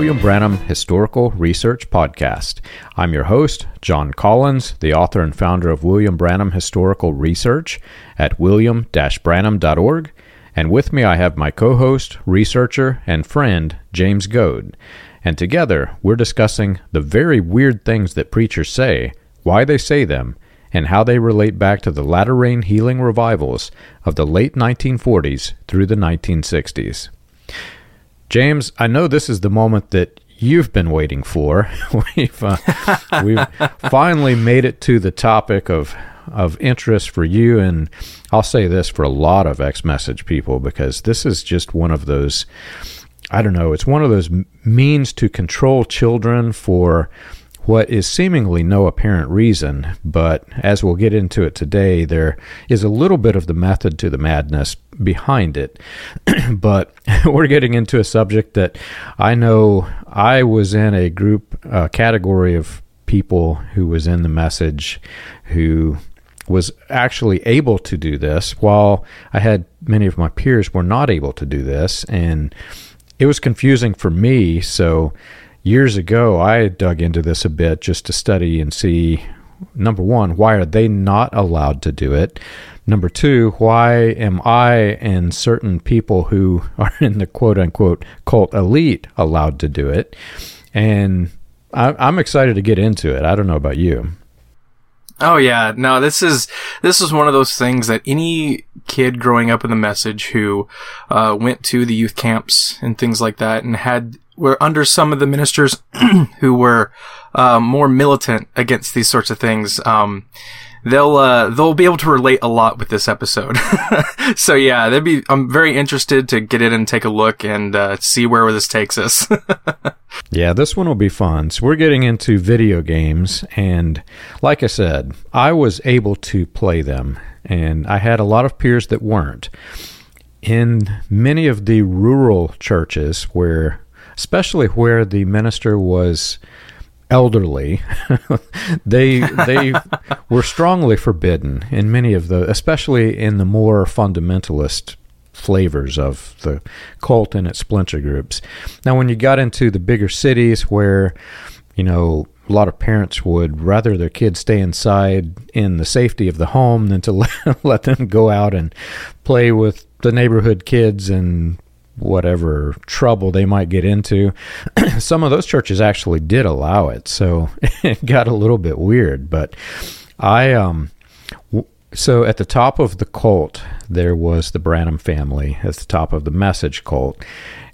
William Branham Historical Research Podcast. I'm your host, John Collins, the author and founder of William Branham Historical Research at william branham.org. And with me, I have my co host, researcher, and friend, James Goad. And together, we're discussing the very weird things that preachers say, why they say them, and how they relate back to the latter rain healing revivals of the late 1940s through the 1960s. James, I know this is the moment that you've been waiting for. we've uh, we've finally made it to the topic of of interest for you, and I'll say this for a lot of X message people because this is just one of those. I don't know. It's one of those means to control children for what is seemingly no apparent reason, but as we'll get into it today, there is a little bit of the method to the madness behind it. but we're getting into a subject that I know I was in a group uh, category of people who was in the message who was actually able to do this while I had many of my peers were not able to do this and it was confusing for me so years ago, I dug into this a bit just to study and see number one, why are they not allowed to do it? Number two, why am I and certain people who are in the quote unquote cult elite allowed to do it? And I, I'm excited to get into it. I don't know about you. Oh yeah, no, this is this is one of those things that any kid growing up in the message who uh, went to the youth camps and things like that and had were under some of the ministers who were uh, more militant against these sorts of things. Um, they'll uh, they'll be able to relate a lot with this episode. so yeah, they'd be. I'm very interested to get in and take a look and uh, see where this takes us. yeah, this one will be fun. So we're getting into video games, and like I said, I was able to play them, and I had a lot of peers that weren't. In many of the rural churches where especially where the minister was elderly, they they were strongly forbidden in many of the, especially in the more fundamentalist flavors of the cult and its splinter groups. Now, when you got into the bigger cities where, you know, a lot of parents would rather their kids stay inside in the safety of the home than to let, let them go out and play with the neighborhood kids and whatever trouble they might get into. Some of those churches actually did allow it, so it got a little bit weird. But I, um, w- so at the top of the cult, there was the Branham family at the top of the message cult,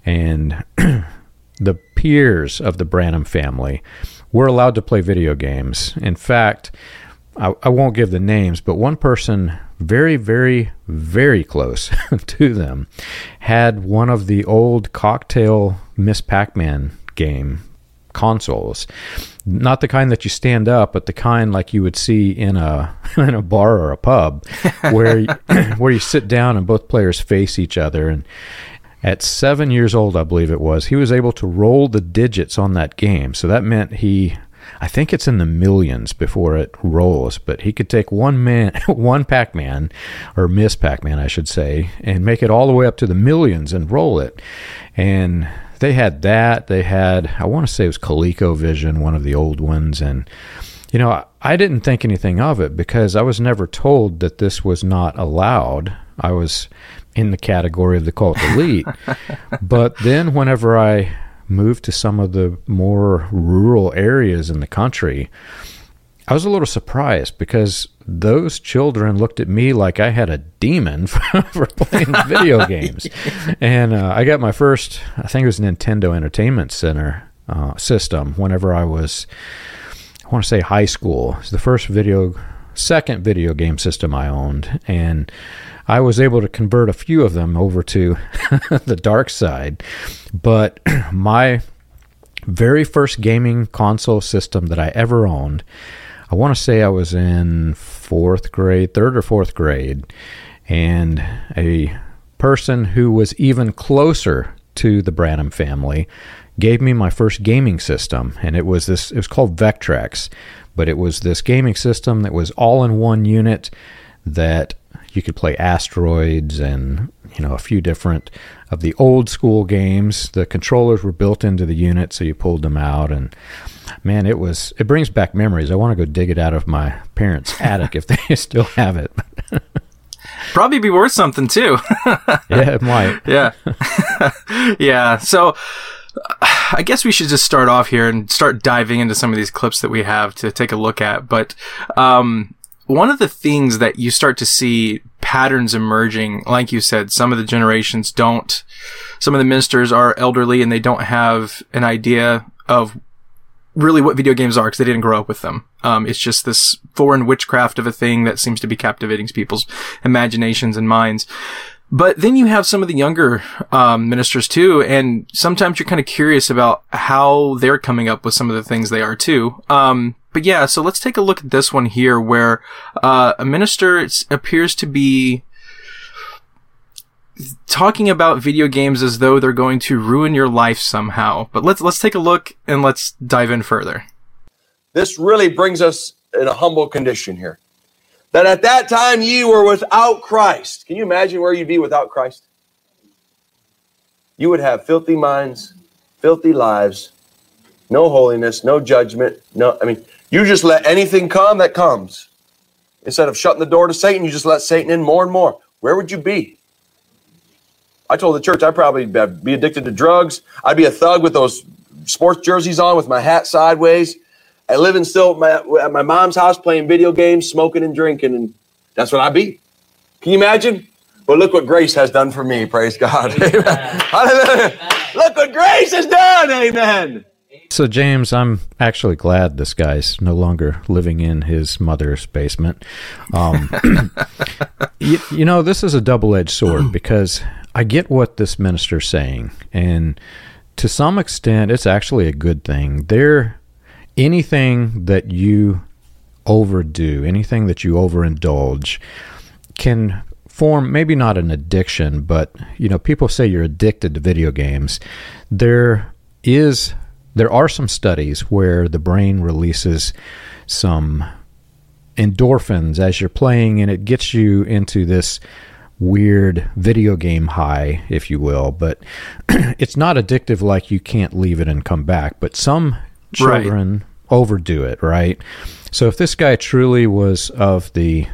and the peers of the Branham family were allowed to play video games. In fact, I, I won't give the names, but one person very, very, very close to them had one of the old cocktail Miss Pac Man game consoles. Not the kind that you stand up, but the kind like you would see in a in a bar or a pub, where where you sit down and both players face each other. And at seven years old, I believe it was, he was able to roll the digits on that game. So that meant he I think it's in the millions before it rolls, but he could take one man, one Pac Man, or Miss Pac Man, I should say, and make it all the way up to the millions and roll it. And they had that. They had, I want to say it was ColecoVision, one of the old ones. And, you know, I didn't think anything of it because I was never told that this was not allowed. I was in the category of the cult elite. but then whenever I moved to some of the more rural areas in the country, I was a little surprised because those children looked at me like I had a demon for, for playing video games. And uh, I got my first, I think it was Nintendo Entertainment Center uh, system whenever I was, I want to say high school. It was the first video, second video game system I owned. And I was able to convert a few of them over to the dark side. But my very first gaming console system that I ever owned, I want to say I was in fourth grade, third or fourth grade, and a person who was even closer to the Branham family gave me my first gaming system, and it was this. It was called Vectrex, but it was this gaming system that was all in one unit that you could play asteroids and you know a few different of the old school games. The controllers were built into the unit, so you pulled them out and man, it was it brings back memories. I want to go dig it out of my parents' attic if they still have it. Probably be worth something too. yeah, it might. yeah. yeah. So I guess we should just start off here and start diving into some of these clips that we have to take a look at. But um, one of the things that you start to see patterns emerging, like you said, some of the generations don't, some of the ministers are elderly and they don't have an idea of really what video games are because they didn't grow up with them. Um, it's just this foreign witchcraft of a thing that seems to be captivating people's imaginations and minds. But then you have some of the younger um, ministers too, and sometimes you're kind of curious about how they're coming up with some of the things they are too. Um, but yeah, so let's take a look at this one here, where uh, a minister appears to be talking about video games as though they're going to ruin your life somehow. But let's let's take a look and let's dive in further. This really brings us in a humble condition here. That at that time ye were without Christ. Can you imagine where you'd be without Christ? You would have filthy minds, filthy lives, no holiness, no judgment. No, I mean, you just let anything come that comes. Instead of shutting the door to Satan, you just let Satan in more and more. Where would you be? I told the church I'd probably be addicted to drugs. I'd be a thug with those sports jerseys on with my hat sideways. I live in still my, at my mom's house playing video games, smoking and drinking, and that's what I'd be. Can you imagine? But look what grace has done for me. Praise God. Hallelujah. look what grace has done. Amen. So, James, I'm actually glad this guy's no longer living in his mother's basement. Um, you, you, know, this is a double edged sword because I get what this minister's saying, and to some extent, it's actually a good thing. There, anything that you overdo, anything that you overindulge, can form maybe not an addiction, but you know, people say you're addicted to video games. There is, there are some studies where the brain releases some endorphins as you're playing, and it gets you into this weird video game high, if you will, but it's not addictive like you can't leave it and come back. But some children right. overdo it, right? So if this guy truly was of the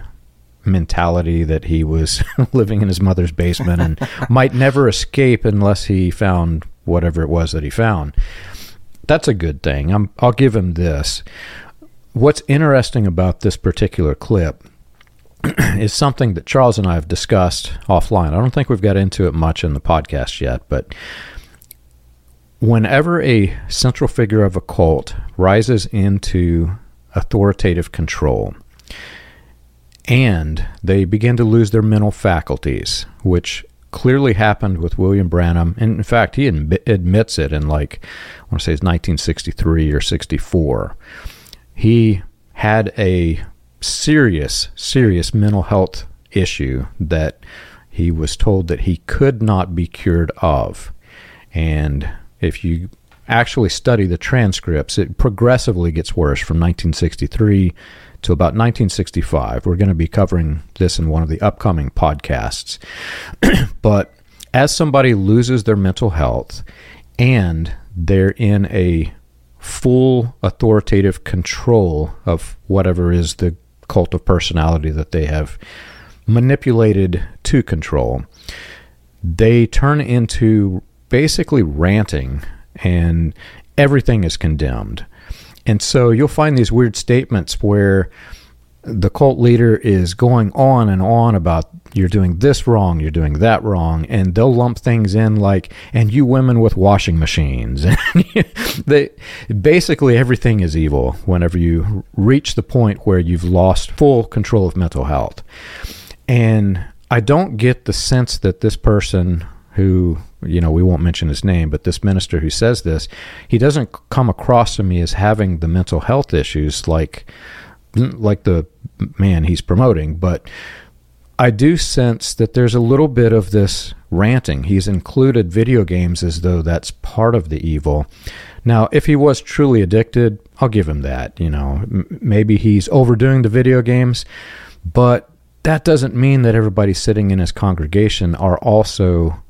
mentality that he was living in his mother's basement and might never escape unless he found whatever it was that he found. That's a good thing. i will give him this. What's interesting about this particular clip is something that Charles and I have discussed offline. I don't think we've got into it much in the podcast yet, but whenever a central figure of a cult rises into authoritative control and they begin to lose their mental faculties, which clearly happened with William Branham. And in fact, he admits it in like, I want to say it's 1963 or 64. He had a serious, serious mental health issue that he was told that he could not be cured of. And if you actually study the transcripts, it progressively gets worse from 1963 to about 1965. We're going to be covering this in one of the upcoming podcasts. but as somebody loses their mental health and they're in a full authoritative control of whatever is the cult of personality that they have manipulated to control, they turn into basically ranting and everything is condemned. And so you'll find these weird statements where the cult leader is going on and on about you're doing this wrong, you're doing that wrong, and they'll lump things in like, and you women with washing machines. they basically everything is evil whenever you reach the point where you've lost full control of mental health. And I don't get the sense that this person who you know we won't mention his name but this minister who says this he doesn't come across to me as having the mental health issues like like the man he's promoting, but I do sense that there's a little bit of this ranting. He's included video games as though that's part of the evil. Now, if he was truly addicted, I'll give him that. You know, maybe he's overdoing the video games, but that doesn't mean that everybody sitting in his congregation are also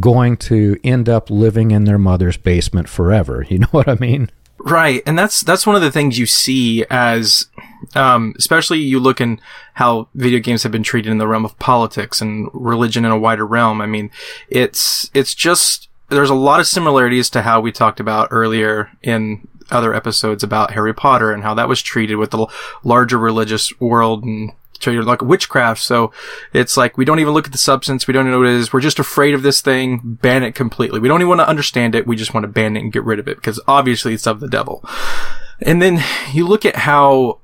going to end up living in their mother's basement forever. You know what I mean? Right, and that's that's one of the things you see as, um, especially you look in how video games have been treated in the realm of politics and religion in a wider realm. I mean, it's it's just there's a lot of similarities to how we talked about earlier in other episodes about Harry Potter and how that was treated with the larger religious world and treated like witchcraft. So it's like we don't even look at the substance. We don't even know what it is. We're just afraid of this thing. Ban it completely. We don't even want to understand it. We just want to ban it and get rid of it because obviously it's of the devil. And then you look at how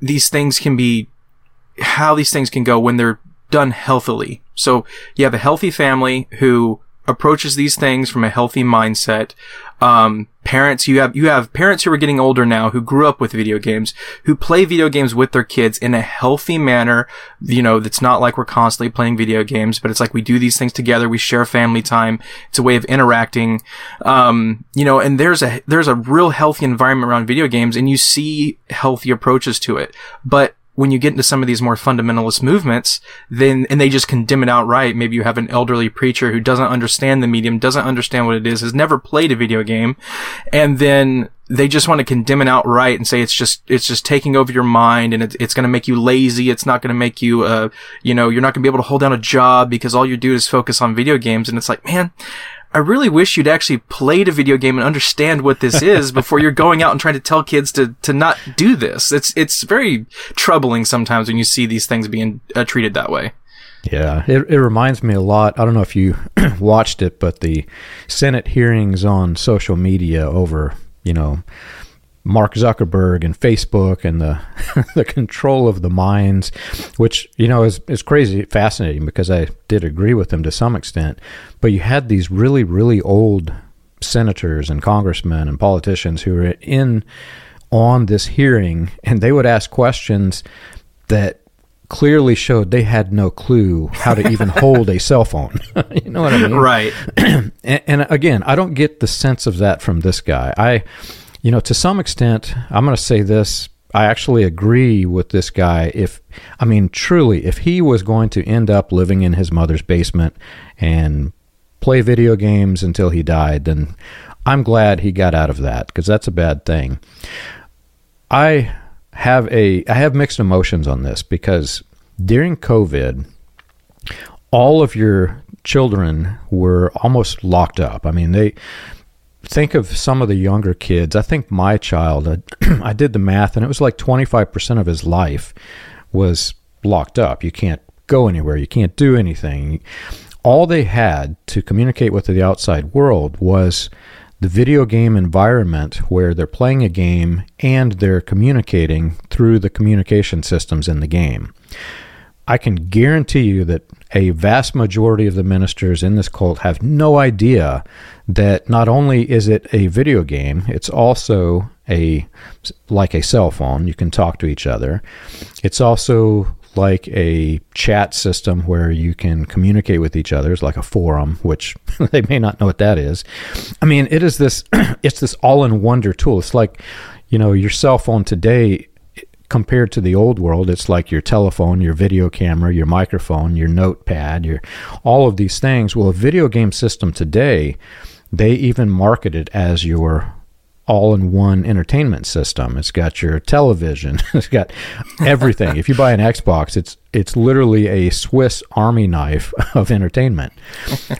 these things can be, how these things can go when they're done healthily. So you have a healthy family who approaches these things from a healthy mindset. Um, parents you have you have parents who are getting older now who grew up with video games who play video games with their kids in a healthy manner you know that's not like we're constantly playing video games but it's like we do these things together. We share family time. It's a way of interacting. Um, you know and there's a there's a real healthy environment around video games and you see healthy approaches to it. But when you get into some of these more fundamentalist movements, then, and they just condemn it outright. Maybe you have an elderly preacher who doesn't understand the medium, doesn't understand what it is, has never played a video game, and then they just want to condemn it outright and say it's just it's just taking over your mind and it, it's going to make you lazy. It's not going to make you uh you know you're not going to be able to hold down a job because all you do is focus on video games. And it's like man, I really wish you'd actually played a video game and understand what this is before you're going out and trying to tell kids to, to not do this. It's, it's very troubling sometimes when you see these things being uh, treated that way. Yeah, it, it reminds me a lot. I don't know if you watched it, but the Senate hearings on social media over, you know, Mark Zuckerberg and Facebook and the the control of the minds, which you know is is crazy fascinating because I did agree with them to some extent. But you had these really really old senators and congressmen and politicians who were in on this hearing, and they would ask questions that clearly showed they had no clue how to even hold a cell phone. you know what I mean? Right. and, and again, I don't get the sense of that from this guy. I you know, to some extent, I'm going to say this. I actually agree with this guy. If, I mean, truly, if he was going to end up living in his mother's basement and play video games until he died, then I'm glad he got out of that because that's a bad thing. I have a I have mixed emotions on this because during COVID, all of your children were almost locked up. I mean, they think of some of the younger kids. I think my child, I, I did the math, and it was like 25% of his life was locked up. You can't go anywhere, you can't do anything. All they had to communicate with the outside world was the video game environment where they're playing a game and they're communicating through the communication systems in the game. I can guarantee you that a vast majority of the ministers in this cult have no idea that not only is it a video game, it's also a like a cell phone. You can talk to each other. It's also like a chat system where you can communicate with each other. It's like a forum, which they may not know what that is. I mean, it is this. it's this all-in-wonder tool. It's like you know your cell phone today compared to the old world, it's like your telephone, your video camera, your microphone, your notepad, your all of these things. Well, a video game system today, they even market it as your all-in-one entertainment system. It's got your television. it's got everything. if you buy an Xbox, it's it's literally a Swiss Army knife of entertainment,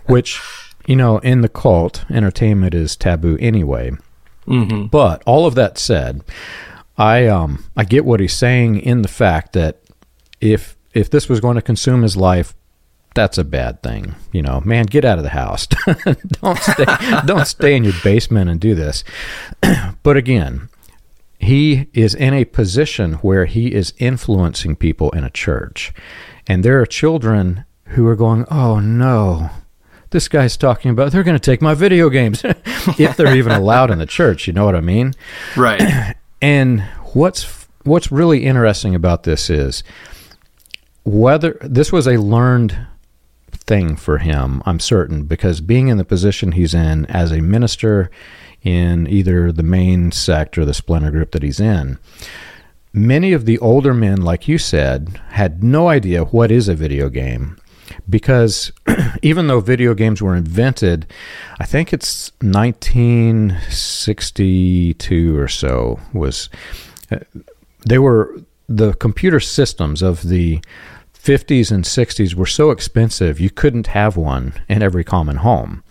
which you know in the cult, entertainment is taboo anyway. Mm-hmm. But all of that said, I um I get what he's saying in the fact that if if this was going to consume his life, that's a bad thing. You know, man, get out of the house. don't stay don't stay in your basement and do this. but again, he is in a position where he is influencing people in a church. And there are children who are going, "Oh no, this guy's talking about they're going to take my video games if they're even allowed in the church you know what i mean right and what's what's really interesting about this is whether this was a learned thing for him, I'm certain, because being in the position he's in as a minister in either the main sect or the splinter group that he's in, many of the older men, like you said, had no idea what is a video game because even though video games were invented, I think it's 1962 or so was uh, they were the computer systems of the 50s and 60s were so expensive you couldn't have one in every common home.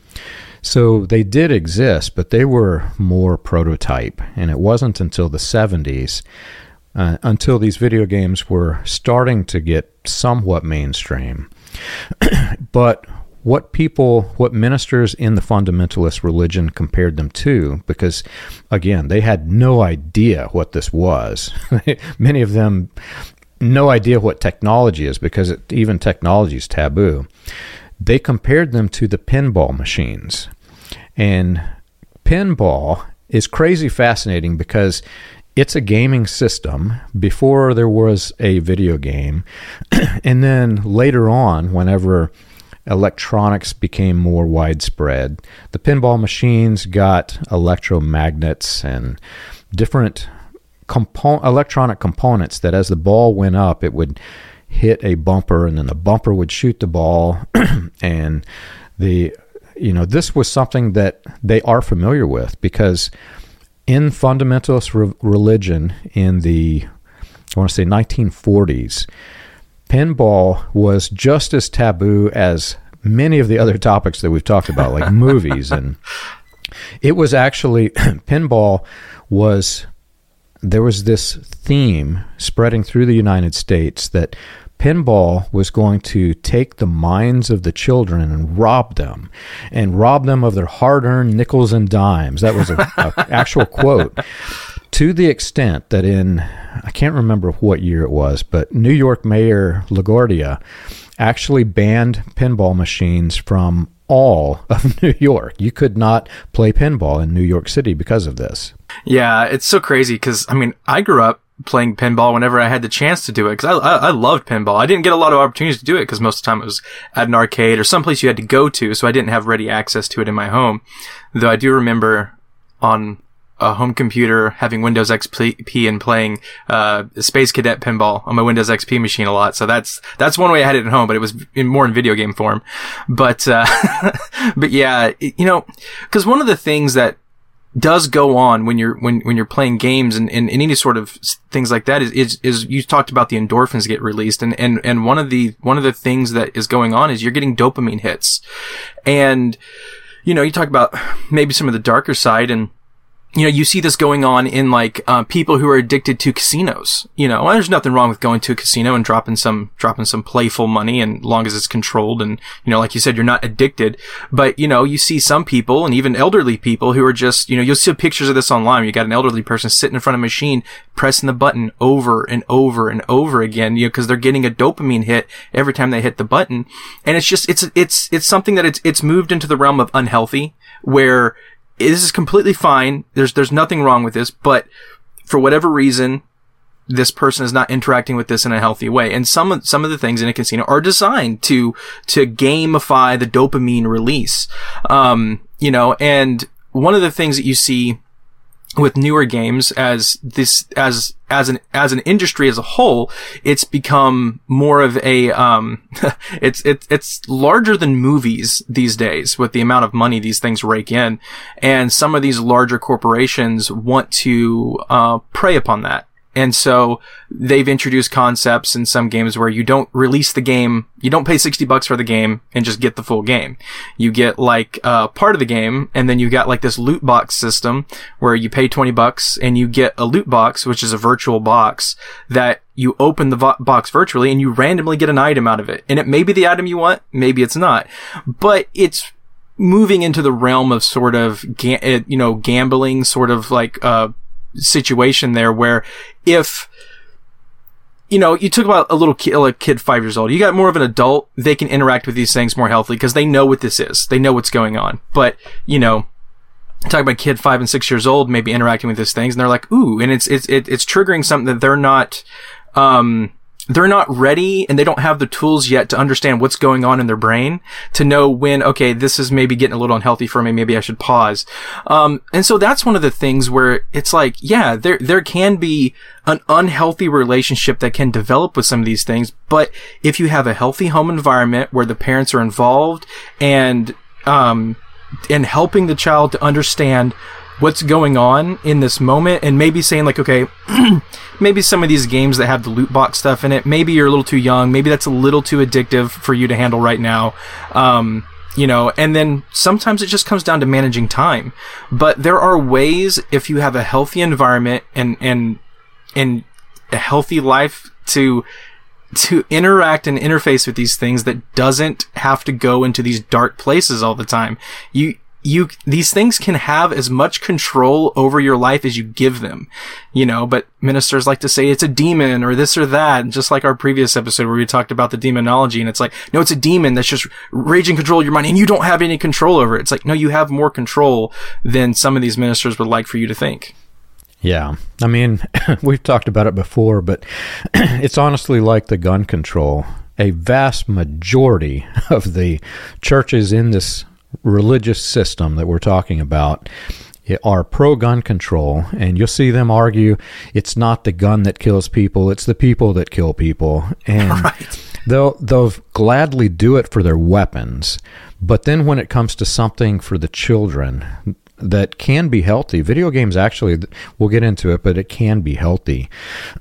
So they did exist, but they were more prototype, and it wasn't until the 70s uh, until these video games were starting to get somewhat mainstream. but what people, what ministers in the fundamentalist religion compared them to, because again, they had no idea what this was. Many of them, no idea what technology is because it, even technology is taboo. They compared them to the pinball machines. And pinball is crazy fascinating because it's a gaming system before there was a video game. and then later on, whenever electronics became more widespread, the pinball machines got electromagnets and different compo- electronic components that as the ball went up, it would hit a bumper and then the bumper would shoot the ball and the you know this was something that they are familiar with because in fundamentalist re- religion in the I want to say 1940s, pinball was just as taboo as many of the other topics that we've talked about, like movies, and it was actually pinball was there was this theme spreading through the United States that pinball was going to take the minds of the children and rob them and rob them of their hard-earned nickels and dimes that was an actual quote to the extent that in i can't remember what year it was but new york mayor laguardia actually banned pinball machines from all of New York. You could not play pinball in New York City because of this. Yeah, it's so crazy because I mean, I grew up playing pinball whenever I had the chance to do it because I, I, I loved pinball. I didn't get a lot of opportunities to do it because most of the time it was at an arcade or someplace you had to go to, so I didn't have ready access to it in my home. Though I do remember on a home computer having Windows XP and playing uh, Space Cadet pinball on my Windows XP machine a lot. So that's that's one way I had it at home, but it was in, more in video game form. But uh, but yeah, you know, because one of the things that does go on when you're when when you're playing games and, and, and, any sort of things like that is, is is you talked about the endorphins get released and and and one of the one of the things that is going on is you're getting dopamine hits. And you know you talk about maybe some of the darker side and you know, you see this going on in like uh, people who are addicted to casinos. You know, well, there's nothing wrong with going to a casino and dropping some dropping some playful money, and long as it's controlled and you know, like you said, you're not addicted. But you know, you see some people and even elderly people who are just you know, you'll see pictures of this online. You got an elderly person sitting in front of a machine pressing the button over and over and over again, you know, because they're getting a dopamine hit every time they hit the button, and it's just it's it's it's something that it's it's moved into the realm of unhealthy where this is completely fine. There's there's nothing wrong with this, but for whatever reason, this person is not interacting with this in a healthy way. And some of, some of the things in a casino are designed to, to gamify the dopamine release. Um, you know, and one of the things that you see with newer games as this as as an as an industry as a whole it's become more of a um it's it's it's larger than movies these days with the amount of money these things rake in. And some of these larger corporations want to uh prey upon that and so they've introduced concepts in some games where you don't release the game, you don't pay 60 bucks for the game and just get the full game. You get like uh, part of the game and then you got like this loot box system where you pay 20 bucks and you get a loot box, which is a virtual box that you open the vo- box virtually and you randomly get an item out of it. And it may be the item you want, maybe it's not, but it's moving into the realm of sort of, ga- you know, gambling, sort of like, uh, situation there where if you know, you took about a little kid, a kid five years old. You got more of an adult. They can interact with these things more healthily because they know what this is. They know what's going on. But you know, talk about kid five and six years old, maybe interacting with these things, and they're like, "Ooh," and it's it's it's triggering something that they're not. Um, they're not ready and they don't have the tools yet to understand what's going on in their brain to know when, okay, this is maybe getting a little unhealthy for me. Maybe I should pause. Um, and so that's one of the things where it's like, yeah, there, there can be an unhealthy relationship that can develop with some of these things. But if you have a healthy home environment where the parents are involved and, um, and helping the child to understand what's going on in this moment and maybe saying like, okay, maybe some of these games that have the loot box stuff in it, maybe you're a little too young. Maybe that's a little too addictive for you to handle right now. Um, you know, and then sometimes it just comes down to managing time. But there are ways if you have a healthy environment and, and, and a healthy life to, to interact and interface with these things that doesn't have to go into these dark places all the time. You, you these things can have as much control over your life as you give them you know but ministers like to say it's a demon or this or that just like our previous episode where we talked about the demonology and it's like no it's a demon that's just raging control your mind and you don't have any control over it it's like no you have more control than some of these ministers would like for you to think yeah. I mean, we've talked about it before, but it's honestly like the gun control. A vast majority of the churches in this religious system that we're talking about are pro gun control, and you'll see them argue it's not the gun that kills people, it's the people that kill people. And right. they'll they'll gladly do it for their weapons. But then when it comes to something for the children that can be healthy, video games actually we'll get into it, but it can be healthy.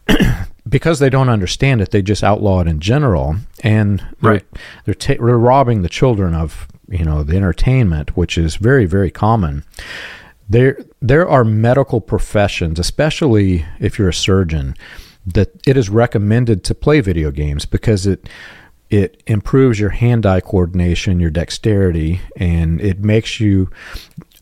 because they don't understand it, they just outlaw it in general, and they're, Right. they're, ta- they're robbing the children of you know the entertainment, which is very very common. There there are medical professions, especially if you're a surgeon, that it is recommended to play video games because it it improves your hand-eye coordination, your dexterity, and it makes you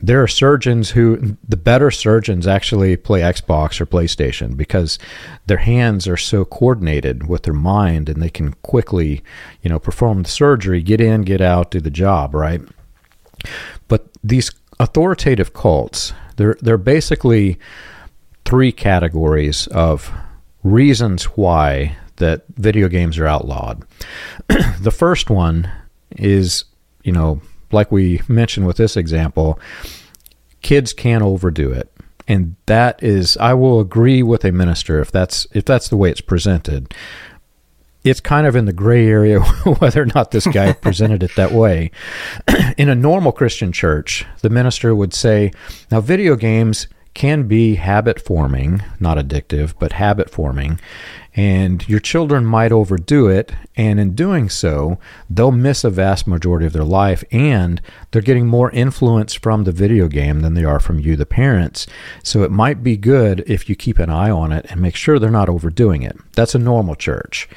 there are surgeons who the better surgeons actually play Xbox or PlayStation because their hands are so coordinated with their mind and they can quickly, you know, perform the surgery, get in, get out, do the job, right? But these authoritative cults, they're they're basically three categories of reasons why that video games are outlawed. the first one is, you know, like we mentioned with this example, kids can't overdo it. And that is I will agree with a minister if that's if that's the way it's presented. It's kind of in the gray area whether or not this guy presented it that way. in a normal Christian church, the minister would say, now video games can be habit forming, not addictive, but habit forming. And your children might overdo it. And in doing so, they'll miss a vast majority of their life. And they're getting more influence from the video game than they are from you, the parents. So it might be good if you keep an eye on it and make sure they're not overdoing it. That's a normal church.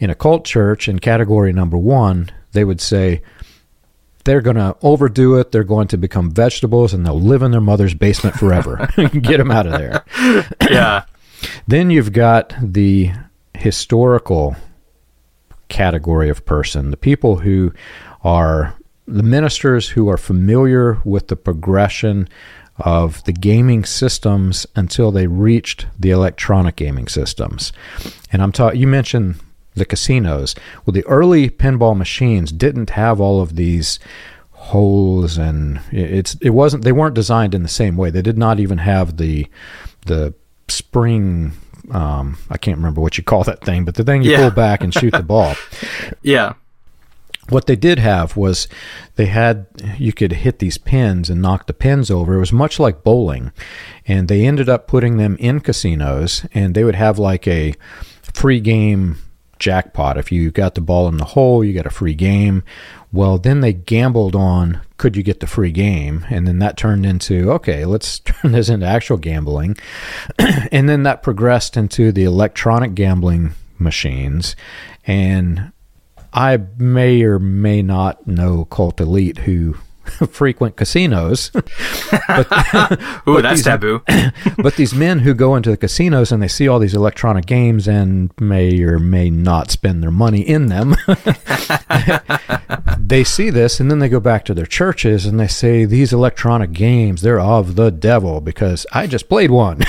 In a cult church, in category number one, they would say, they're going to overdo it. They're going to become vegetables and they'll live in their mother's basement forever. Get them out of there. yeah Then you've got the historical category of person, the people who are the ministers who are familiar with the progression of the gaming systems until they reached the electronic gaming systems. And I'm talking, you mentioned the casinos. Well, the early pinball machines didn't have all of these holes and it's it wasn't they weren't designed in the same way. They did not even have the the spring um, I can't remember what you call that thing, but the thing you Yeah. pull back and shoot the ball. yeah What they did have was they had you could hit these pins and knock the pins over. It was much like bowling, and they ended up putting them in casinos, and they would have like a free game jackpot. If you got the ball in the hole, you got a free game. Well, then they gambled on could you get the free game, and then that turned into okay, let's turn this into actual gambling, and then that progressed into the electronic gambling machines, and I may or may not know cult elite who frequent casinos, ooh But that's these- taboo but these men who go into the casinos and they see all these electronic games and may or may not spend their money in them, they see this and then they go back to their churches and they say these electronic games they're of the devil because I just played one.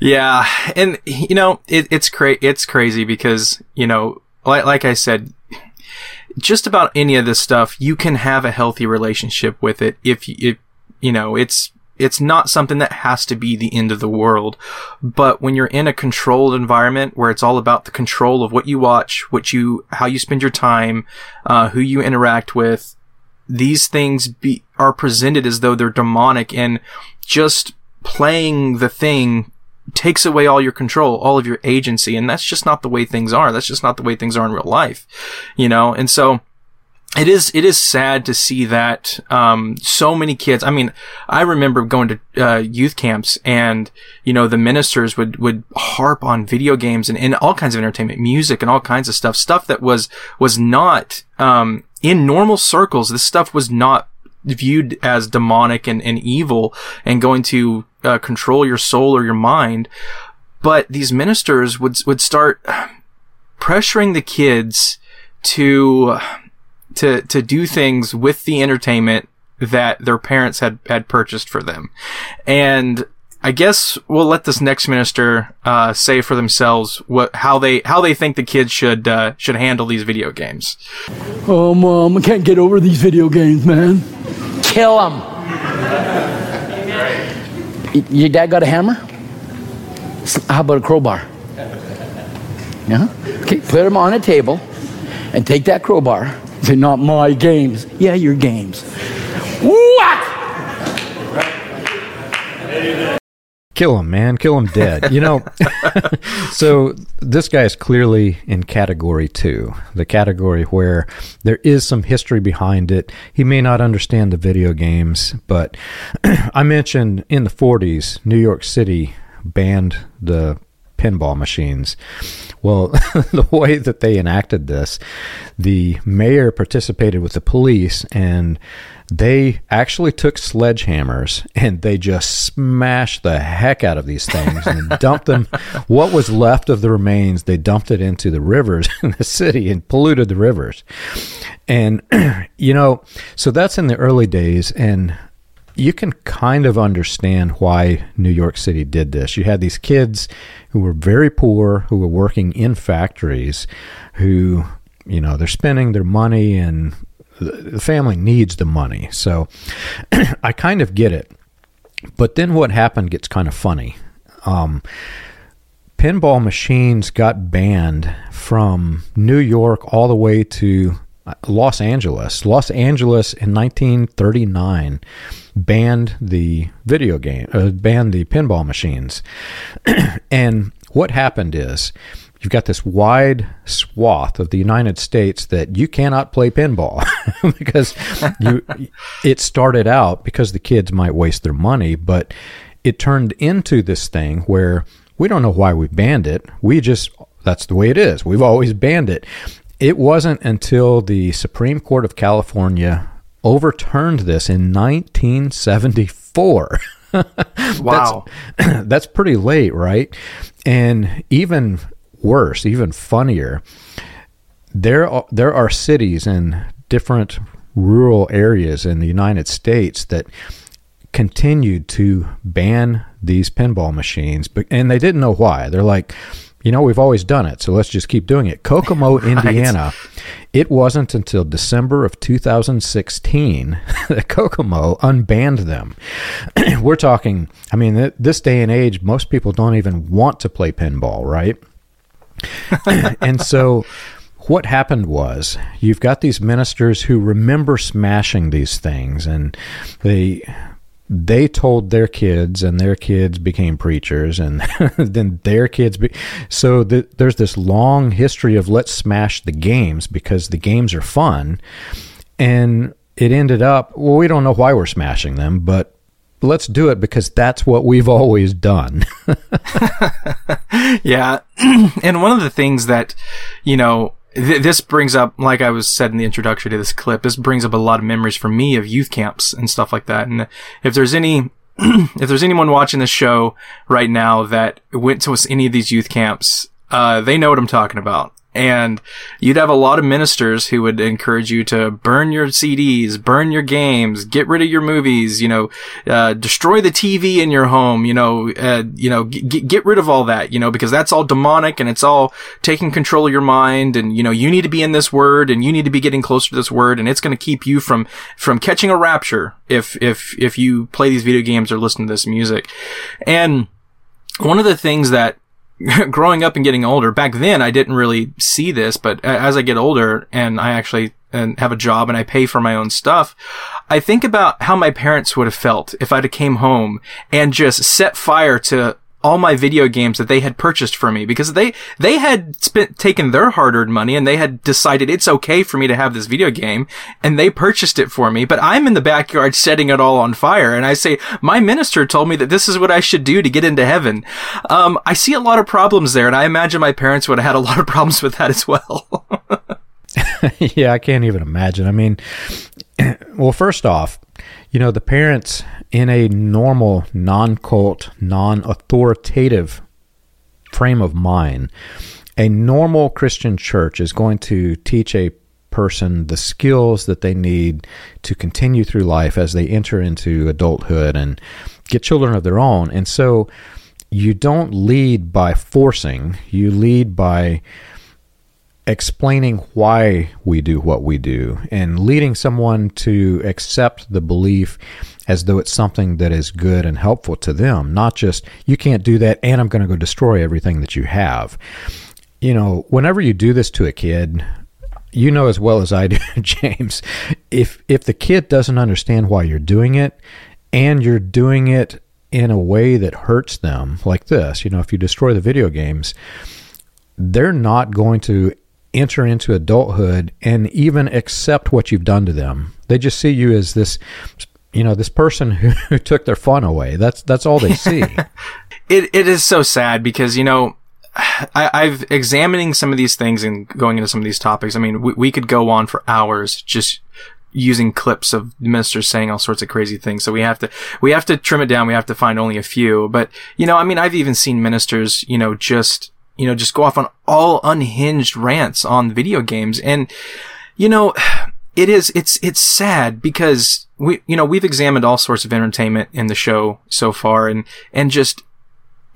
Yeah, and you know it, it's cra- it's crazy because you know, like like I said, just about any of this stuff, you can have a healthy relationship with it if you, you know it's it's not something that has to be the end of the world. But when you're in a controlled environment where it's all about the control of what you watch, what you, how you spend your time, uh, who you interact with, these things be, are presented as though they're demonic and just playing the thing takes away all your control, all of your agency. And that's just not the way things are. That's just not the way things are in real life, you know? And so, it is it is sad to see that um, so many kids. I mean, I remember going to uh, youth camps, and you know the ministers would would harp on video games and, and all kinds of entertainment, music, and all kinds of stuff. Stuff that was was not um, in normal circles. This stuff was not viewed as demonic and, and evil and going to uh, control your soul or your mind. But these ministers would would start pressuring the kids to to to do things with the entertainment that their parents had had purchased for them, and I guess we'll let this next minister uh, say for themselves what how they how they think the kids should uh, should handle these video games. Oh, mom, I can't get over these video games, man. Kill them. Your dad got a hammer? How about a crowbar? Yeah. Okay, put them on a table, and take that crowbar Say, not my games. Yeah, your games. What? Kill him, man. Kill him dead. You know, so this guy is clearly in category two, the category where there is some history behind it. He may not understand the video games, but I mentioned in the 40s, New York City banned the pinball machines. Well, the way that they enacted this, the mayor participated with the police and they actually took sledgehammers and they just smashed the heck out of these things and dumped them. What was left of the remains, they dumped it into the rivers in the city and polluted the rivers. And, you know, so that's in the early days. And you can kind of understand why New York City did this. You had these kids who were very poor, who were working in factories, who, you know, they're spending their money and the family needs the money. So I kind of get it. But then what happened gets kind of funny. Um, pinball machines got banned from New York all the way to Los Angeles. Los Angeles in 1939 banned the video game, uh, banned the pinball machines. and what happened is you've got this wide swath of the United States that you cannot play pinball because you it started out because the kids might waste their money, but it turned into this thing where we don't know why we banned it. We just that's the way it is. We've always banned it. It wasn't until the Supreme Court of California overturned this in 1974. wow. That's, that's pretty late, right? And even worse, even funnier, there are, there are cities in different rural areas in the United States that continued to ban these pinball machines, but and they didn't know why. They're like, you know, we've always done it, so let's just keep doing it. Kokomo, Indiana. It wasn't until December of 2016 that Kokomo unbanned them. We're talking, I mean, this day and age, most people don't even want to play pinball, right? and so what happened was you've got these ministers who remember smashing these things and they they told their kids and their kids became preachers and then their kids be, so the, there's this long history of let's smash the games because the games are fun. And it ended up well we don't know why we're smashing them but let's do it because that's what we've always done. Yeah. And one of the things that you know th- this brings up, like I was said in the introduction to this clip, this brings up a lot of memories for me of youth camps and stuff like that. And if there's any, if there's anyone watching this show right now that went to any of these youth camps, uh, they know what I'm talking about. And you'd have a lot of ministers who would encourage you to burn your CDs, burn your games, get rid of your movies, you know, uh, destroy the TV in your home, you know, uh, you know, g- get rid of all that, you know, because that's all demonic and it's all taking control of your mind. And, you know, you need to be in this word and you need to be getting closer to this word and it's going to keep you from, from catching a rapture if, if, if you play these video games or listen to this music. And one of the things that growing up and getting older, back then I didn't really see this, but as I get older and I actually and have a job and I pay for my own stuff, I think about how my parents would have felt if I'd have came home and just set fire to all my video games that they had purchased for me because they they had spent taken their hard-earned money and they had decided it's okay for me to have this video game and they purchased it for me but I'm in the backyard setting it all on fire and I say my minister told me that this is what I should do to get into heaven. Um, I see a lot of problems there and I imagine my parents would have had a lot of problems with that as well. Yeah I can't even imagine. I mean well first off you know the parents in a normal, non cult, non authoritative frame of mind, a normal Christian church is going to teach a person the skills that they need to continue through life as they enter into adulthood and get children of their own. And so you don't lead by forcing, you lead by explaining why we do what we do and leading someone to accept the belief as though it's something that is good and helpful to them, not just, you can't do that and I'm going to go destroy everything that you have. You know, whenever you do this to a kid, you know as well as I do, James, if if the kid doesn't understand why you're doing it and you're doing it in a way that hurts them, like this, you know, if you destroy the video games, they're not going to enter into adulthood and even accept what you've done to them. They just see you as this you know this person who, who took their fun away. That's that's all they see. it it is so sad because you know I, I've examining some of these things and going into some of these topics. I mean, we, we could go on for hours just using clips of ministers saying all sorts of crazy things. So we have to, we have to trim it down. We have to find only a few. But, you know, I mean, I've even seen ministers, you know, just you know, just go off on all unhinged rants on video games. And, you know, it is, it's, it's sad because we, you know, we've examined all sorts of entertainment in the show so far and, and just,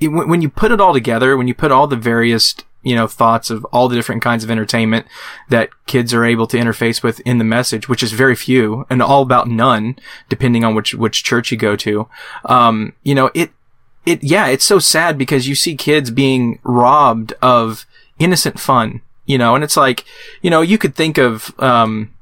when you put it all together, when you put all the various, you know, thoughts of all the different kinds of entertainment that kids are able to interface with in the message, which is very few and all about none, depending on which, which church you go to. Um, you know, it, it, yeah, it's so sad because you see kids being robbed of innocent fun, you know, and it's like, you know, you could think of, um,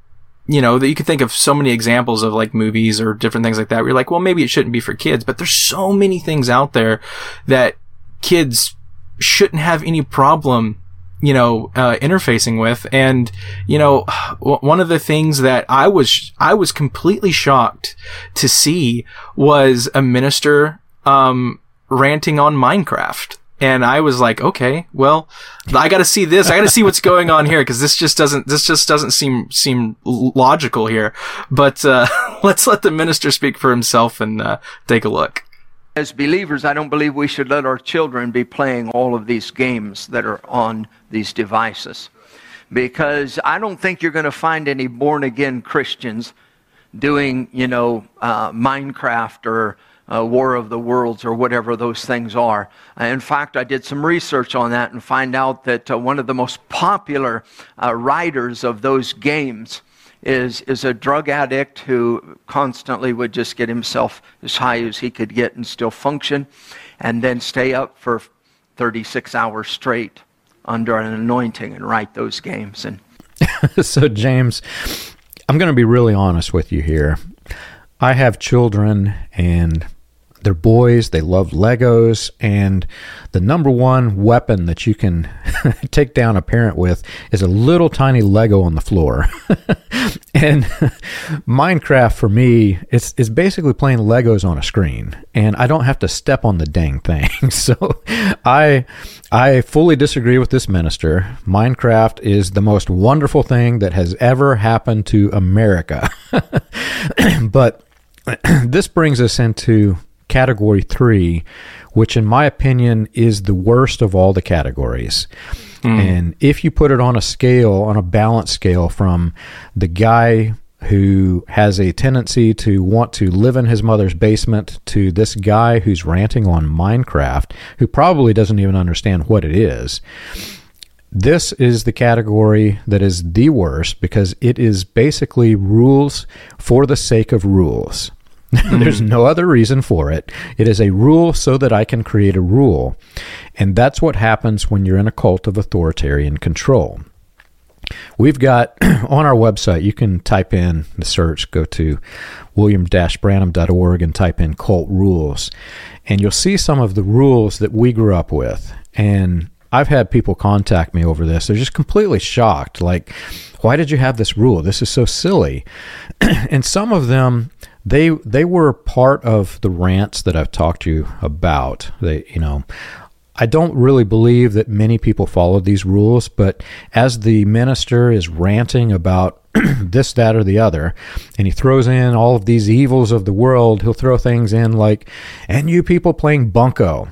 you know, that you could think of so many examples of like movies or different things like that. Where you're like, well, maybe it shouldn't be for kids, but there's so many things out there that kids shouldn't have any problem you know, uh, interfacing with. And, you know, one of the things that I was, I was completely shocked to see was a minister, um, ranting on Minecraft. And I was like, okay, well, I got to see this. I got to see what's going on here because this just doesn't this just doesn't seem seem logical here. But uh, let's let the minister speak for himself and uh, take a look. As believers, I don't believe we should let our children be playing all of these games that are on these devices, because I don't think you're going to find any born again Christians doing, you know, uh, Minecraft or uh, War of the Worlds or whatever those things are. Uh, in fact, I did some research on that and find out that uh, one of the most popular uh, writers of those games is, is a drug addict who constantly would just get himself as high as he could get and still function and then stay up for 36 hours straight under an anointing and write those games. And so, James, I'm going to be really honest with you here. I have children, and they're boys, they love Legos, and the number one weapon that you can take down a parent with is a little tiny Lego on the floor. and Minecraft for me it's is basically playing Legos on a screen, and I don't have to step on the dang thing. so I I fully disagree with this minister. Minecraft is the most wonderful thing that has ever happened to America. but this brings us into category three, which in my opinion is the worst of all the categories. Hmm. And if you put it on a scale, on a balance scale from the guy who has a tendency to want to live in his mother's basement to this guy who's ranting on Minecraft, who probably doesn't even understand what it is. This is the category that is the worst because it is basically rules for the sake of rules. There's hmm. no other reason for it. It is a rule so that I can create a rule. And that's what happens when you're in a cult of authoritarian control. We've got on our website, you can type in the search, go to william-branham.org and type in cult rules, and you'll see some of the rules that we grew up with. And I've had people contact me over this. They're just completely shocked. Like, why did you have this rule? This is so silly. and some of them, they they were part of the rants that I've talked to you about. They, you know, I don't really believe that many people follow these rules, but as the minister is ranting about this, that, or the other, and he throws in all of these evils of the world, he'll throw things in like, and you people playing bunco.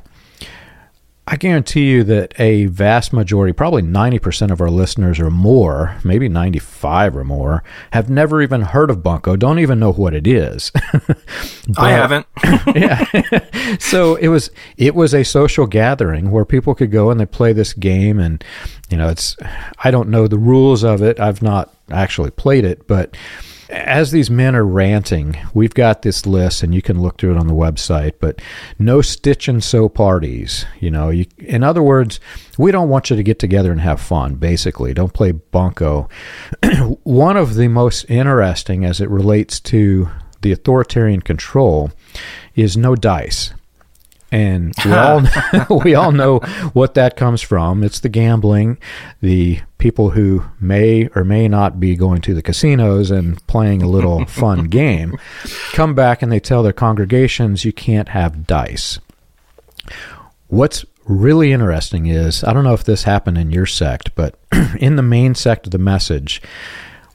I guarantee you that a vast majority, probably 90% of our listeners or more, maybe 95 or more, have never even heard of Bunko, don't even know what it is. I haven't. yeah. so it was it was a social gathering where people could go and they play this game and you know it's I don't know the rules of it. I've not actually played it, but as these men are ranting, we've got this list, and you can look through it on the website. But no stitch and sew parties. You know, you, in other words, we don't want you to get together and have fun. Basically, don't play bunco. One of the most interesting, as it relates to the authoritarian control, is no dice. And we all we all know what that comes from. It's the gambling, the people who may or may not be going to the casinos and playing a little fun game come back and they tell their congregations you can't have dice. What's really interesting is I don't know if this happened in your sect, but in the main sect of the message,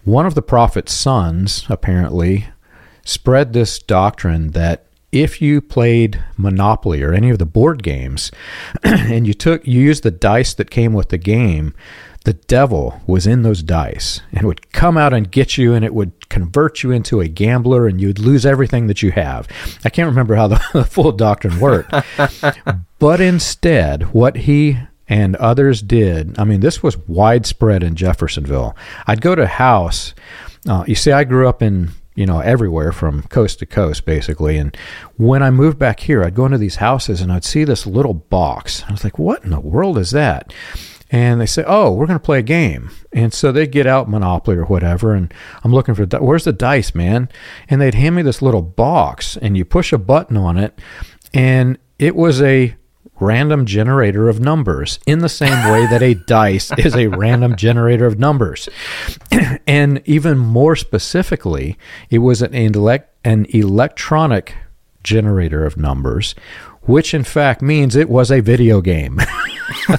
one of the prophet's sons apparently spread this doctrine that if you played Monopoly or any of the board games and you took you used the dice that came with the game, the devil was in those dice and would come out and get you and it would convert you into a gambler and you'd lose everything that you have. I can't remember how the, the full doctrine worked. but instead, what he and others did, I mean, this was widespread in Jeffersonville. I'd go to a house. Uh, you see, I grew up in you know, everywhere from coast to coast, basically. And when I moved back here, I'd go into these houses and I'd see this little box. I was like, what in the world is that? And they say, oh, we're going to play a game. And so they'd get out Monopoly or whatever. And I'm looking for, where's the dice, man? And they'd hand me this little box and you push a button on it. And it was a random generator of numbers in the same way that a dice is a random generator of numbers. and even more specifically, it was an, elect- an electronic generator of numbers, which in fact means it was a video game.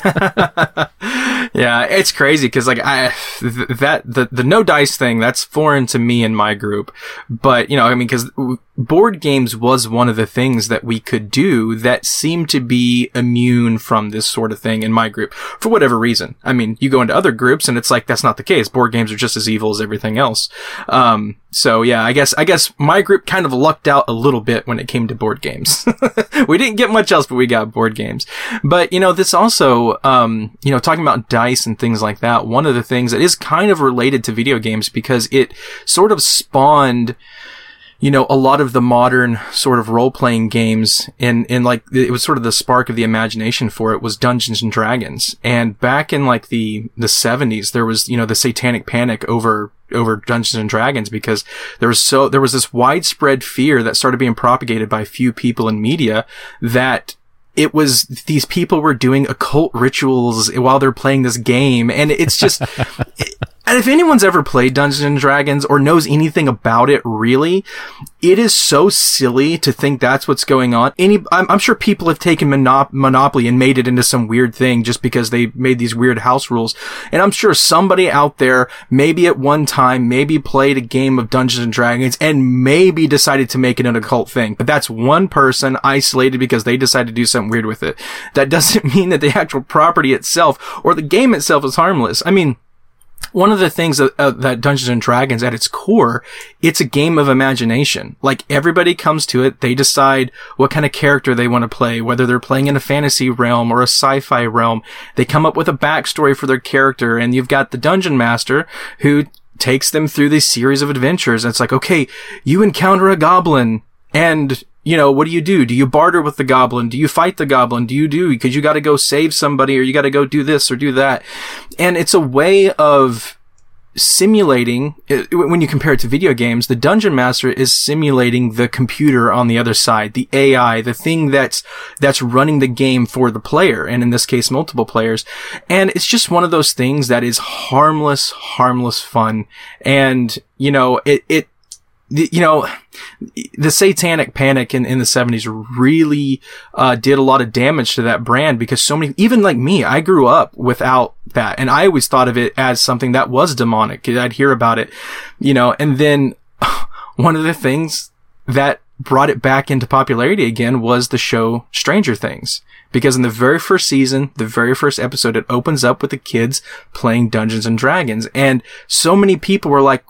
yeah, it's crazy because like I th- that the the no dice thing that's foreign to me and my group, but you know I mean because board games was one of the things that we could do that seemed to be immune from this sort of thing in my group for whatever reason. I mean, you go into other groups and it's like that's not the case. Board games are just as evil as everything else. Um, so yeah, I guess I guess my group kind of lucked out a little bit when it came to board games. we didn't get much else, but we got board games. But you know, this also, um, you know, talking about dice and things like that. One of the things that is kind of related to video games because it sort of spawned you know, a lot of the modern sort of role playing games and, and like it was sort of the spark of the imagination for it was Dungeons and Dragons. And back in like the, the seventies, there was, you know, the satanic panic over, over Dungeons and Dragons because there was so, there was this widespread fear that started being propagated by few people in media that it was these people were doing occult rituals while they're playing this game and it's just and if anyone's ever played Dungeons and Dragons or knows anything about it, really, it is so silly to think that's what's going on. Any, I'm, I'm sure people have taken Monop- Monopoly and made it into some weird thing just because they made these weird house rules. And I'm sure somebody out there, maybe at one time, maybe played a game of Dungeons and Dragons and maybe decided to make it an occult thing. But that's one person isolated because they decided to do something weird with it. That doesn't mean that the actual property itself or the game itself is harmless. I mean, one of the things that, uh, that Dungeons and Dragons at its core, it's a game of imagination. Like everybody comes to it, they decide what kind of character they want to play, whether they're playing in a fantasy realm or a sci-fi realm. They come up with a backstory for their character and you've got the dungeon master who takes them through this series of adventures. And it's like, okay, you encounter a goblin and you know, what do you do? Do you barter with the goblin? Do you fight the goblin? Do you do, because you got to go save somebody or you got to go do this or do that. And it's a way of simulating, uh, when you compare it to video games, the dungeon master is simulating the computer on the other side, the AI, the thing that's, that's running the game for the player. And in this case, multiple players. And it's just one of those things that is harmless, harmless fun. And, you know, it, it, you know, the satanic panic in, in the 70s really uh, did a lot of damage to that brand because so many, even like me, I grew up without that. And I always thought of it as something that was demonic. I'd hear about it, you know, and then one of the things that brought it back into popularity again was the show Stranger Things. Because in the very first season, the very first episode, it opens up with the kids playing Dungeons and Dragons. And so many people were like,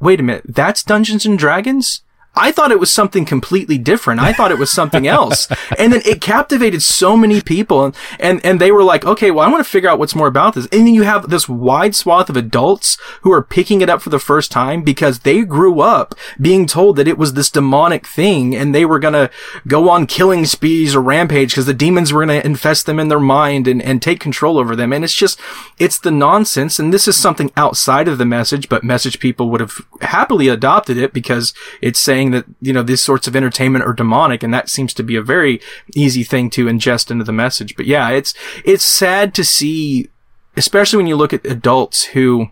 wait a minute, that's Dungeons and Dragons? I thought it was something completely different. I thought it was something else. and then it captivated so many people and, and, and they were like, okay, well, I want to figure out what's more about this. And then you have this wide swath of adults who are picking it up for the first time because they grew up being told that it was this demonic thing and they were going to go on killing sprees or rampage because the demons were going to infest them in their mind and, and take control over them. And it's just, it's the nonsense. And this is something outside of the message, but message people would have happily adopted it because it's saying saying that, you know, these sorts of entertainment are demonic. And that seems to be a very easy thing to ingest into the message. But yeah, it's, it's sad to see, especially when you look at adults who,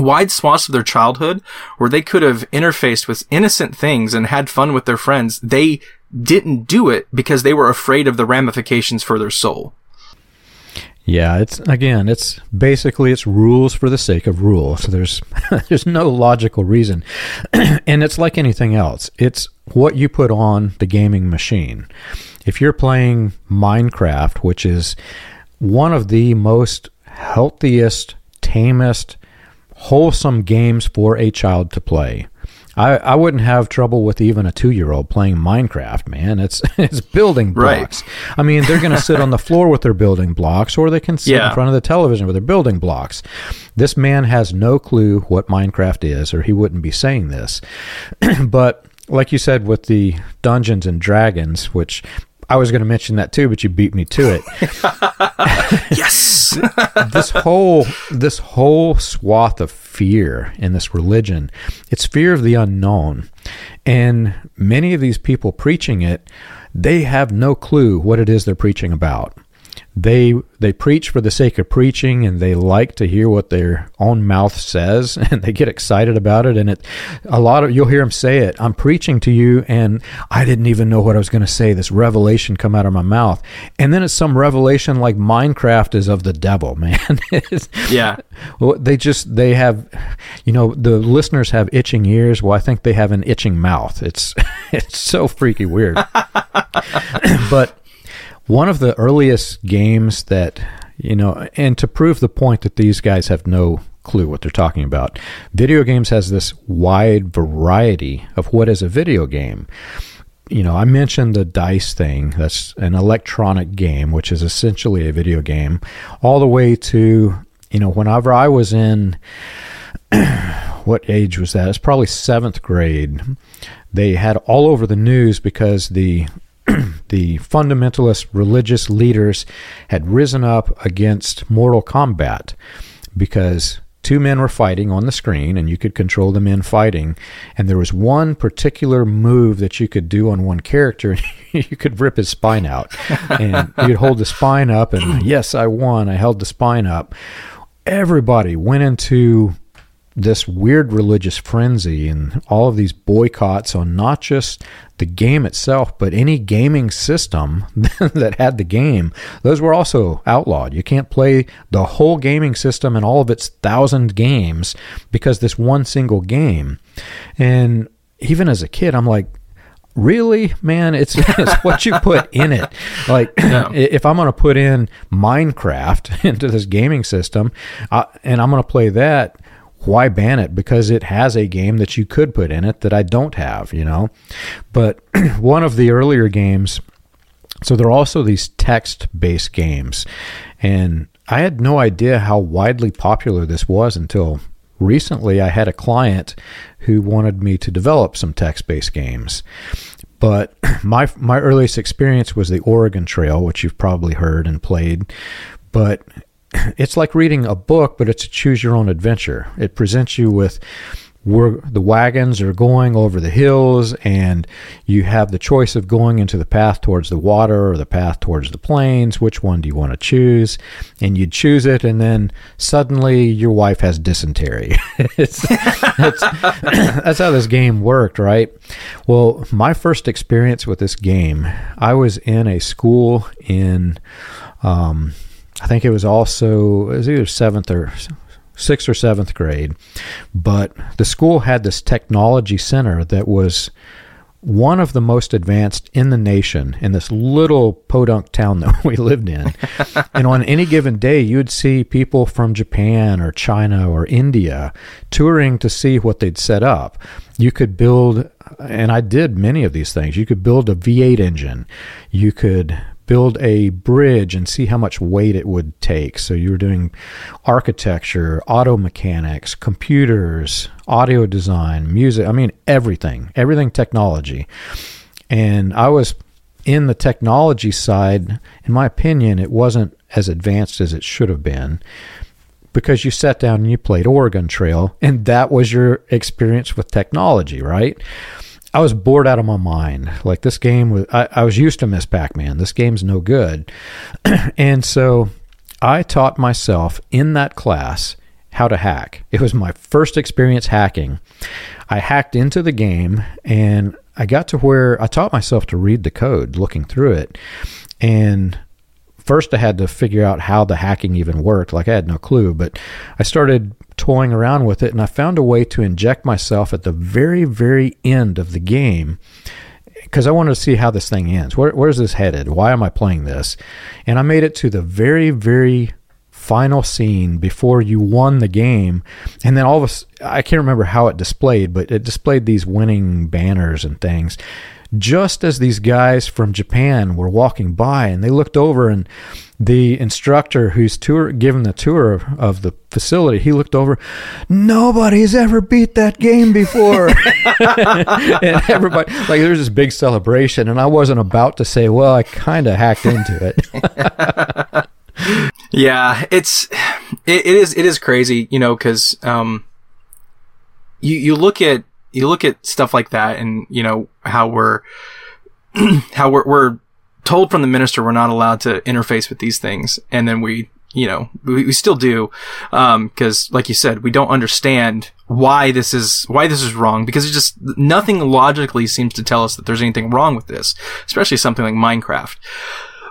wide swaths of their childhood where they could have interfaced with innocent things and had fun with their friends, they didn't do it because they were afraid of the ramifications for their soul. Yeah, it's again, it's basically it's rules for the sake of rules. So there's there's no logical reason. and it's like anything else. It's what you put on the gaming machine. If you're playing Minecraft, which is one of the most healthiest, tamest, wholesome games for a child to play. I, I wouldn't have trouble with even a two year old playing Minecraft, man. It's it's building blocks. Right. I mean, they're going to sit on the floor with their building blocks, or they can sit yeah. in front of the television with their building blocks. This man has no clue what Minecraft is, or he wouldn't be saying this. but like you said, with the Dungeons and Dragons, which I was going to mention that too, but you beat me to it. yes. this whole this whole swath of fear in this religion, it's fear of the unknown. And many of these people preaching it, they have no clue what it is they're preaching about they they preach for the sake of preaching and they like to hear what their own mouth says and they get excited about it. And it a lot of you'll hear them say it i'm preaching to you and i didn't even know what i was going to say. This revelation come out of my mouth. And then it's some revelation like minecraft is of the devil man. Yeah. Well they just they have you know the listeners have itching ears. Well i think they have an itching mouth. It's it's so freaky weird. But one of the earliest games that, you know, and to prove the point that these guys have no clue what they're talking about, video games has this wide variety of what is a video game. You know, I mentioned the dice thing. That's an electronic game, which is essentially a video game, all the way to, you know, whenever I was in, what age was that? It's probably seventh grade. They had all over the news because the the fundamentalist religious leaders had risen up against Mortal Kombat because two men were fighting on the screen and you could control the men fighting. And there was one particular move that you could do on one character you could rip his spine out. And you'd hold the spine up and yes i won. I held the spine up. Everybody went into this weird religious frenzy and all of these boycotts on not just the game itself, but any gaming system that had the game. Those were also outlawed. You can't play the whole gaming system and all of its thousand games because this one single game. And even as a kid, I'm like, really man it's, it's what you put in it like yeah. if i'm going to put in minecraft into this gaming system uh, and i'm going to play that why ban it? Because it has a game that you could put in it that I don't have, you know? But one of the earlier games, so there are also these text based games. And I had no idea how widely popular this was until recently I had a client who wanted me to develop some text based games. But my my earliest experience was the Oregon Trail, which you've probably heard and played. But it's like reading a book, but it's a choose your own adventure. It presents you with where the wagons are going over the hills, and you have the choice of going into the path towards the water or the path towards the plains. Which one do you want to choose? And you choose it, and then suddenly your wife has dysentery. that's, that's how this game worked, right? Well, my first experience with this game, I was in a school in. Um, I think it was also it was either seventh or sixth or seventh grade, but the school had this technology center that was one of the most advanced in the nation in this little podunk town that we lived in. and on any given day, you'd see people from Japan or China or India touring to see what they'd set up. You could build, and I did many of these things. You could build a V8 engine. You could build a bridge and see how much weight it would take. So you were doing architecture, auto mechanics, computers, audio design, music. I mean, everything, everything technology. And I was in the technology side. In my opinion, it wasn't as advanced as it should have been because you sat down and you played Oregon Trail, and that was your experience with technology, right? I was bored out of my mind. Like this game was, I, I was used to Miss Pac Man. This game's no good. and so I taught myself in that class how to hack. It was my first experience hacking. I hacked into the game and I got to where I taught myself to read the code looking through it. And first I had to figure out how the hacking even worked. Like I had no clue, but I started toying around with it and I found a way to inject myself at the very, very end of the game because I wanted to see how this thing ends. Where, where's this headed? Why am I playing this? And I made it to the very, very final scene before you won the game. And then all of a I can't remember how it displayed, but it displayed these winning banners and things just as these guys from Japan were walking by and they looked over and the instructor who's tour given the tour of, of the facility he looked over nobody's ever beat that game before. And everybody like there's this big celebration and i wasn't about to say well i kind of hacked into it. Yeah it's it, it is it is crazy you know because um you you look at you look at stuff like that and, you know, how we're, how we're, we're told from the minister we're not allowed to interface with these things. And then we, you know, we, we still do. Um, cause like you said, we don't understand why this is, why this is wrong because it just, nothing logically seems to tell us that there's anything wrong with this, especially something like Minecraft.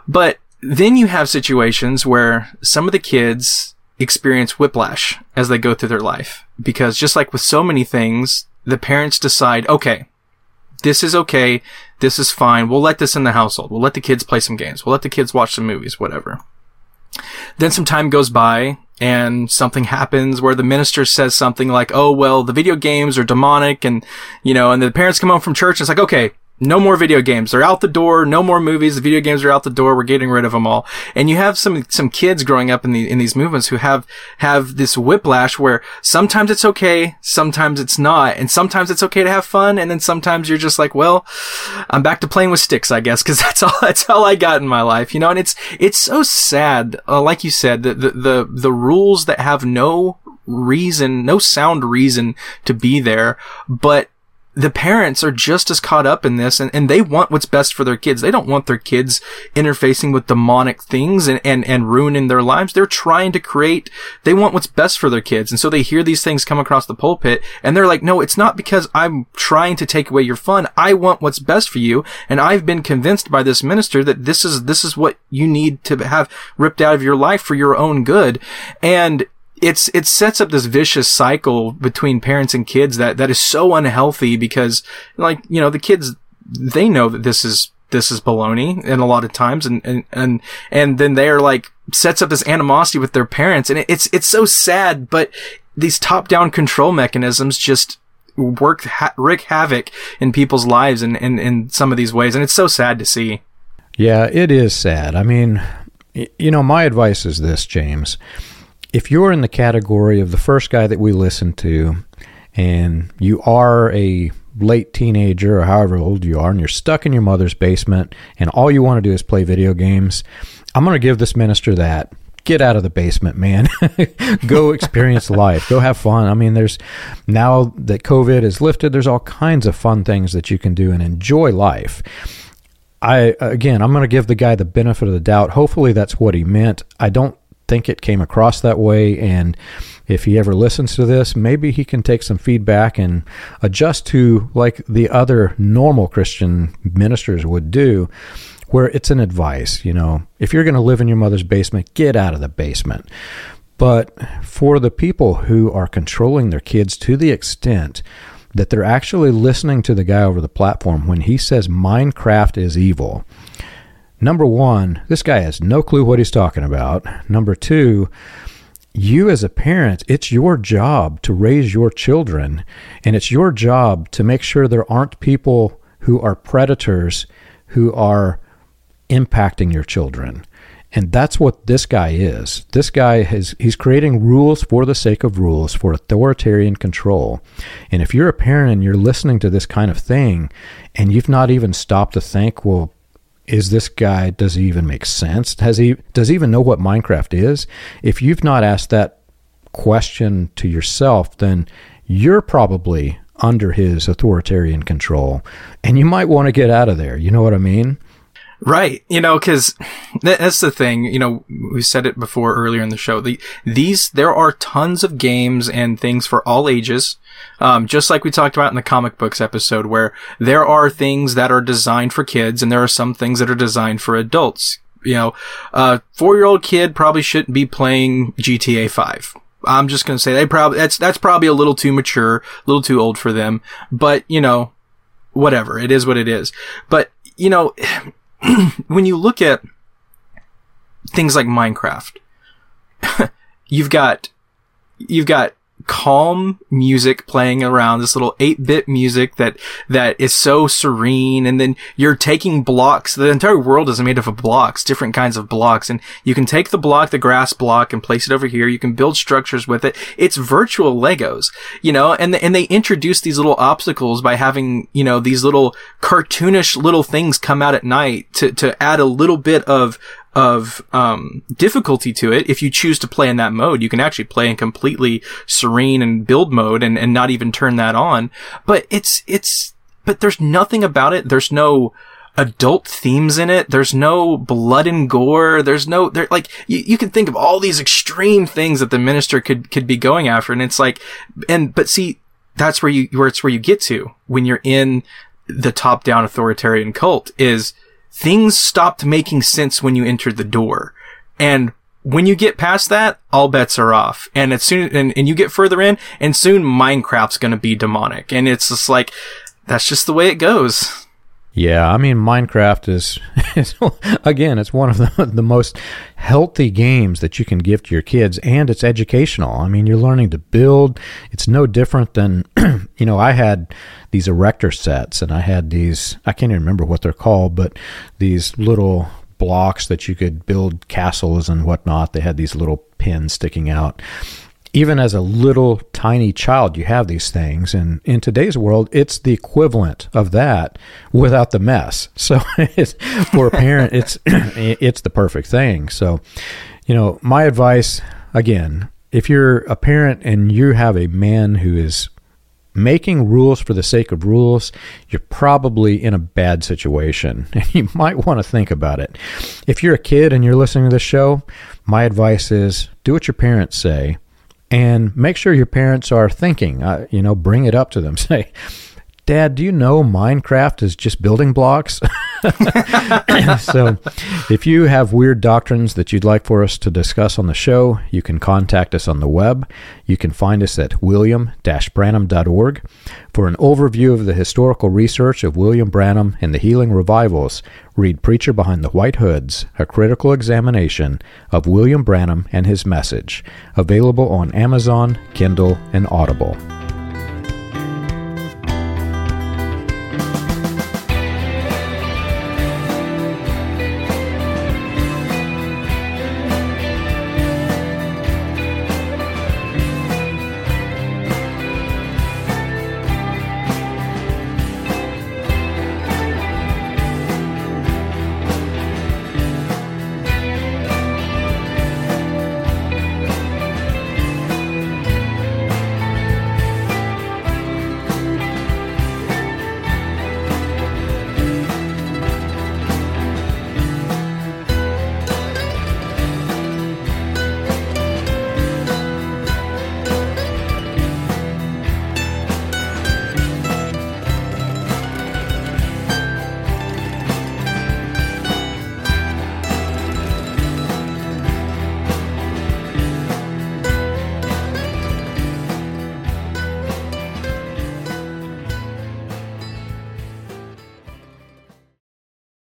But then you have situations where some of the kids experience whiplash as they go through their life. Because just like with so many things, the parents decide, okay, this is okay. This is fine. We'll let this in the household. We'll let the kids play some games. We'll let the kids watch some movies, whatever. Then some time goes by and something happens where the minister says something like, oh, well, the video games are demonic and, you know, and the parents come home from church and it's like, okay, no more video games. They're out the door. No more movies. The video games are out the door. We're getting rid of them all. And you have some, some kids growing up in the, in these movements who have, have this whiplash where sometimes it's okay. Sometimes it's not. And sometimes it's okay to have fun. And then sometimes you're just like, well, I'm back to playing with sticks, I guess, cause that's all, that's all I got in my life, you know, and it's, it's so sad. Uh, like you said, the, the, the, the rules that have no reason, no sound reason to be there, but the parents are just as caught up in this and, and they want what's best for their kids. They don't want their kids interfacing with demonic things and, and, and ruining their lives. They're trying to create, they want what's best for their kids. And so they hear these things come across the pulpit and they're like, no, it's not because I'm trying to take away your fun. I want what's best for you. And I've been convinced by this minister that this is, this is what you need to have ripped out of your life for your own good. And it's it sets up this vicious cycle between parents and kids that that is so unhealthy because like you know the kids they know that this is this is baloney and a lot of times and and and, and then they're like sets up this animosity with their parents and it's it's so sad but these top down control mechanisms just work ha- wreak havoc in people's lives in, in in some of these ways and it's so sad to see. Yeah it is sad. I mean you know my advice is this james if you're in the category of the first guy that we listened to, and you are a late teenager or however old you are, and you're stuck in your mother's basement, and all you want to do is play video games, I'm going to give this minister that. Get out of the basement, man. Go experience life. Go have fun. I mean, there's now that COVID is lifted, there's all kinds of fun things that you can do and enjoy life. I again, I'm going to give the guy the benefit of the doubt. Hopefully, that's what he meant. I don't think it came across that way. And if he ever listens to this, maybe he can take some feedback and adjust to like the other normal Christian ministers would do, where it's an advice. You know, if you're going to live in your mother's basement, get out of the basement. But for the people who are controlling their kids to the extent that they're actually listening to the guy over the platform when he says Minecraft is evil, Number one, this guy has no clue what he's talking about. Number two, you as a parent, it's your job to raise your children, and it's your job to make sure there aren't people who are predators who are impacting your children. And that's what this guy is. This guy has he's creating rules for the sake of rules for authoritarian control. And if you're a parent and you're listening to this kind of thing and you've not even stopped to think, well, is this guy does he even make sense? Has he does he even know what minecraft is? If you've not asked that question to yourself then you're probably under his authoritarian control and you might want to get out of there. You know what i mean Right. You know, cause that's the thing, you know, we said it before earlier in the show. The, these, there are tons of games and things for all ages. Um, just like we talked about in the comic books episode where there are things that are designed for kids and there are some things that are designed for adults. You know, a four year old kid probably shouldn't be playing GTA 5. I'm just going to say they probably, that's, that's probably a little too mature, a little too old for them, but you know, whatever. It is what it is. But, you know, when you look at things like Minecraft, you've got, you've got calm music playing around this little 8-bit music that that is so serene and then you're taking blocks. The entire world is made up of blocks different kinds of blocks and you can take the block the grass block and place it over here. You can build structures with it. It's virtual legos you know and and they introduce these little obstacles by having you know these little cartoonish little things come out at night to to add a little bit of of um, difficulty to it. If you choose to play in that mode, you can actually play in completely serene and build mode and, and not even turn that on. But it's it's but there's nothing about it. There's no adult themes in it. There's no blood and gore. There's no, there, like, you, you can think of all these extreme things that the minister could, could be going after. And it's like, and, but see, that's where you, where it's where you get to when you're in the top down authoritarian cult is things stopped making sense when you entered the door. And when you get past that, all bets are off. And as soon, and, and you get further in, and soon Minecraft's gonna be demonic. And it's just like, that's just the way it goes. Yeah, I mean, Minecraft is, is again, it's one of the, the most healthy games that you can give to your kids, and it's educational. I mean, you're learning to build. It's no different than, you know, I had these erector sets, and I had these, I can't even remember what they're called, but these little blocks that you could build castles and whatnot. They had these little pins sticking out even as a little tiny child, you have these things. And in today's world, it's the equivalent of that without the mess. So for a parent, it's, it's the perfect thing. So, you know, my advice again, if you're a parent and you have a man who is making rules for the sake of rules, you're probably in a bad situation and you might want to think about it. If you're a kid and you're listening to this show, my advice is do what your parents say and make sure your parents are thinking. Uh, you know, bring it up to them. Say, Dad, do you know Minecraft is just building blocks? so, if you have weird doctrines that you'd like for us to discuss on the show, you can contact us on the web. You can find us at william branham.org. For an overview of the historical research of William Branham and the healing revivals, read Preacher Behind the White Hoods, a critical examination of William Branham and his message, available on Amazon, Kindle, and Audible.